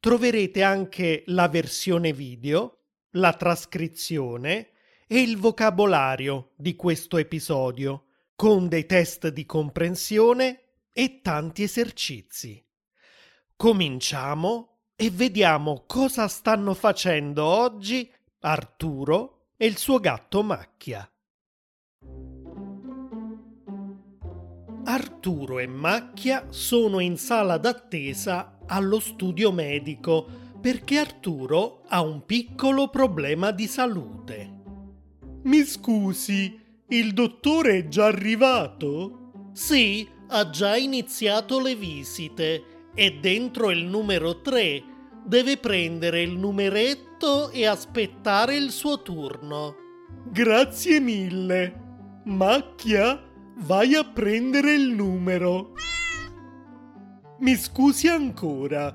troverete anche la versione video, la trascrizione e il vocabolario di questo episodio, con dei test di comprensione e tanti esercizi. Cominciamo e vediamo cosa stanno facendo oggi Arturo e il suo gatto Macchia. Arturo e Macchia sono in sala d'attesa allo studio medico perché Arturo ha un piccolo problema di salute. Mi scusi, il dottore è già arrivato? Sì, ha già iniziato le visite. È dentro il numero 3. Deve prendere il numeretto e aspettare il suo turno. Grazie mille. Macchia, vai a prendere il numero. Mi scusi ancora,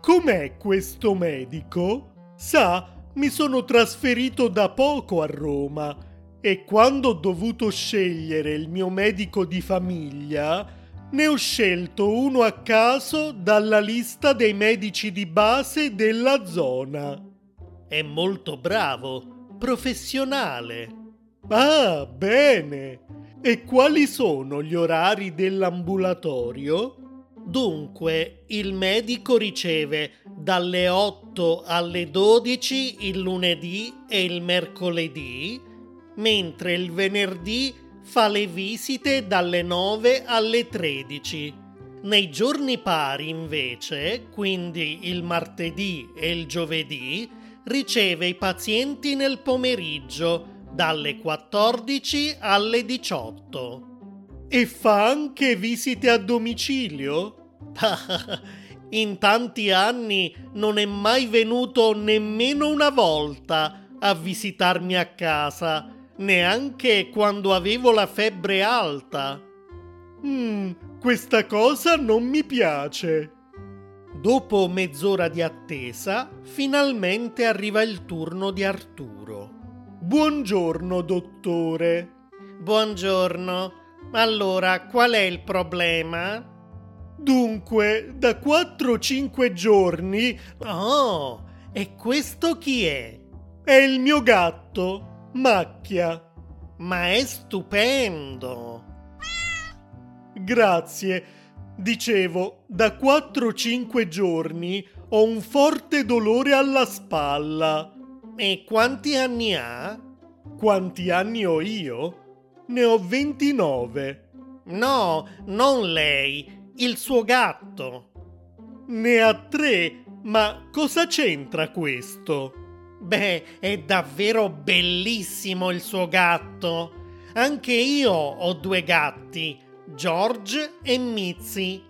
com'è questo medico? Sa, mi sono trasferito da poco a Roma e quando ho dovuto scegliere il mio medico di famiglia, ne ho scelto uno a caso dalla lista dei medici di base della zona. È molto bravo, professionale. Ah, bene. E quali sono gli orari dell'ambulatorio? Dunque, il medico riceve dalle 8 alle 12 il lunedì e il mercoledì, mentre il venerdì fa le visite dalle 9 alle 13. Nei giorni pari, invece, quindi il martedì e il giovedì, riceve i pazienti nel pomeriggio dalle 14 alle 18. E fa anche visite a domicilio? In tanti anni non è mai venuto nemmeno una volta a visitarmi a casa, neanche quando avevo la febbre alta. Mm, questa cosa non mi piace. Dopo mezz'ora di attesa, finalmente arriva il turno di Arturo. Buongiorno, dottore. Buongiorno. Allora, qual è il problema? Dunque, da 4-5 giorni... Oh, e questo chi è? È il mio gatto, Macchia. Ma è stupendo. Grazie. Dicevo, da 4-5 giorni ho un forte dolore alla spalla. E quanti anni ha? Quanti anni ho io? Ne ho 29. No, non lei, il suo gatto. Ne ha tre, ma cosa c'entra questo? Beh, è davvero bellissimo il suo gatto. Anche io ho due gatti, George e Mizzy.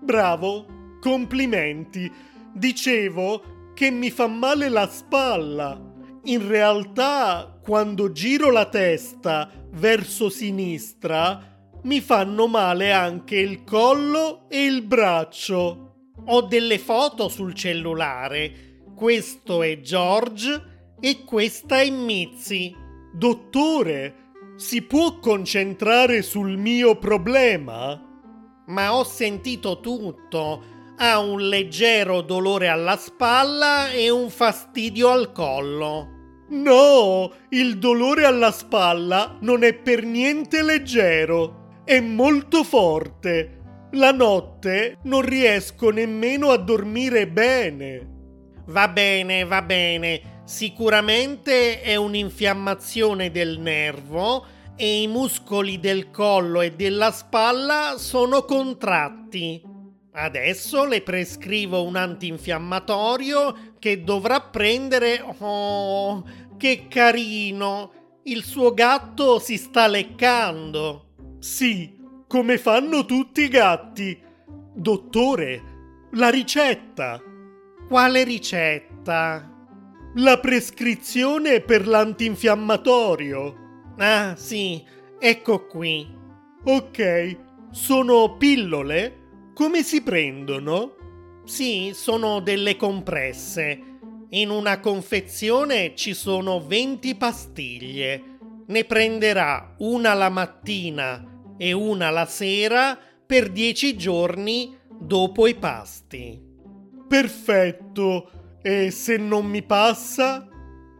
Bravo, complimenti. Dicevo che mi fa male la spalla. In realtà, quando giro la testa verso sinistra, mi fanno male anche il collo e il braccio. Ho delle foto sul cellulare. Questo è George e questa è Mizzy. Dottore, si può concentrare sul mio problema? Ma ho sentito tutto. Ha un leggero dolore alla spalla e un fastidio al collo. No, il dolore alla spalla non è per niente leggero, è molto forte. La notte non riesco nemmeno a dormire bene. Va bene, va bene. Sicuramente è un'infiammazione del nervo e i muscoli del collo e della spalla sono contratti. Adesso le prescrivo un antinfiammatorio che dovrà prendere... Oh, che carino! Il suo gatto si sta leccando. Sì, come fanno tutti i gatti. Dottore, la ricetta. Quale ricetta? La prescrizione per l'antinfiammatorio. Ah, sì, ecco qui. Ok, sono pillole? Come si prendono? Sì, sono delle compresse. In una confezione ci sono 20 pastiglie. Ne prenderà una la mattina e una la sera per 10 giorni dopo i pasti. Perfetto. E se non mi passa?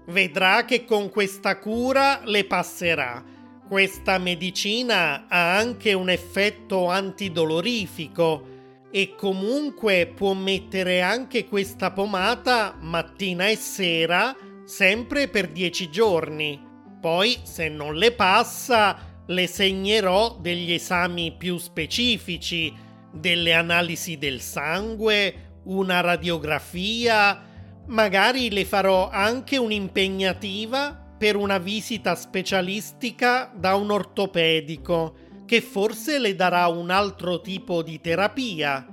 Vedrà che con questa cura le passerà. Questa medicina ha anche un effetto antidolorifico e comunque può mettere anche questa pomata mattina e sera sempre per 10 giorni. Poi, se non le passa, le segnerò degli esami più specifici, delle analisi del sangue, una radiografia, Magari le farò anche un'impegnativa per una visita specialistica da un ortopedico che forse le darà un altro tipo di terapia.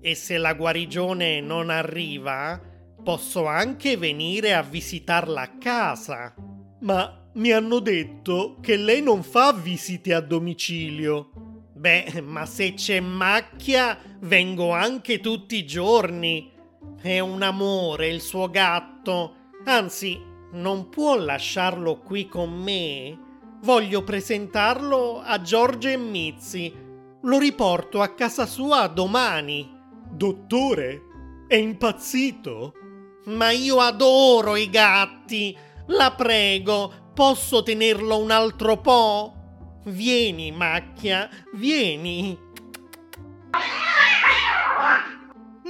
E se la guarigione non arriva, posso anche venire a visitarla a casa. Ma mi hanno detto che lei non fa visite a domicilio. Beh, ma se c'è macchia, vengo anche tutti i giorni. È un amore il suo gatto. Anzi, non può lasciarlo qui con me? Voglio presentarlo a Giorgio e Mizzi. Lo riporto a casa sua domani. Dottore, è impazzito? Ma io adoro i gatti. La prego, posso tenerlo un altro po'? Vieni, macchia, vieni.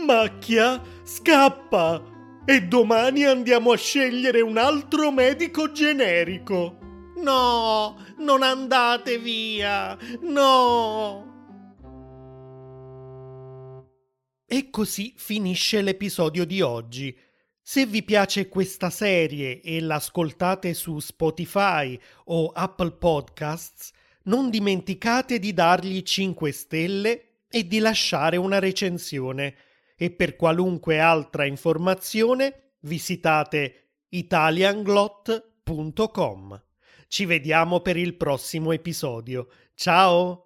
Macchia, scappa! E domani andiamo a scegliere un altro medico generico. No, non andate via, no! E così finisce l'episodio di oggi. Se vi piace questa serie e l'ascoltate su Spotify o Apple Podcasts, non dimenticate di dargli 5 stelle e di lasciare una recensione e per qualunque altra informazione visitate italianglot.com. Ci vediamo per il prossimo episodio. Ciao!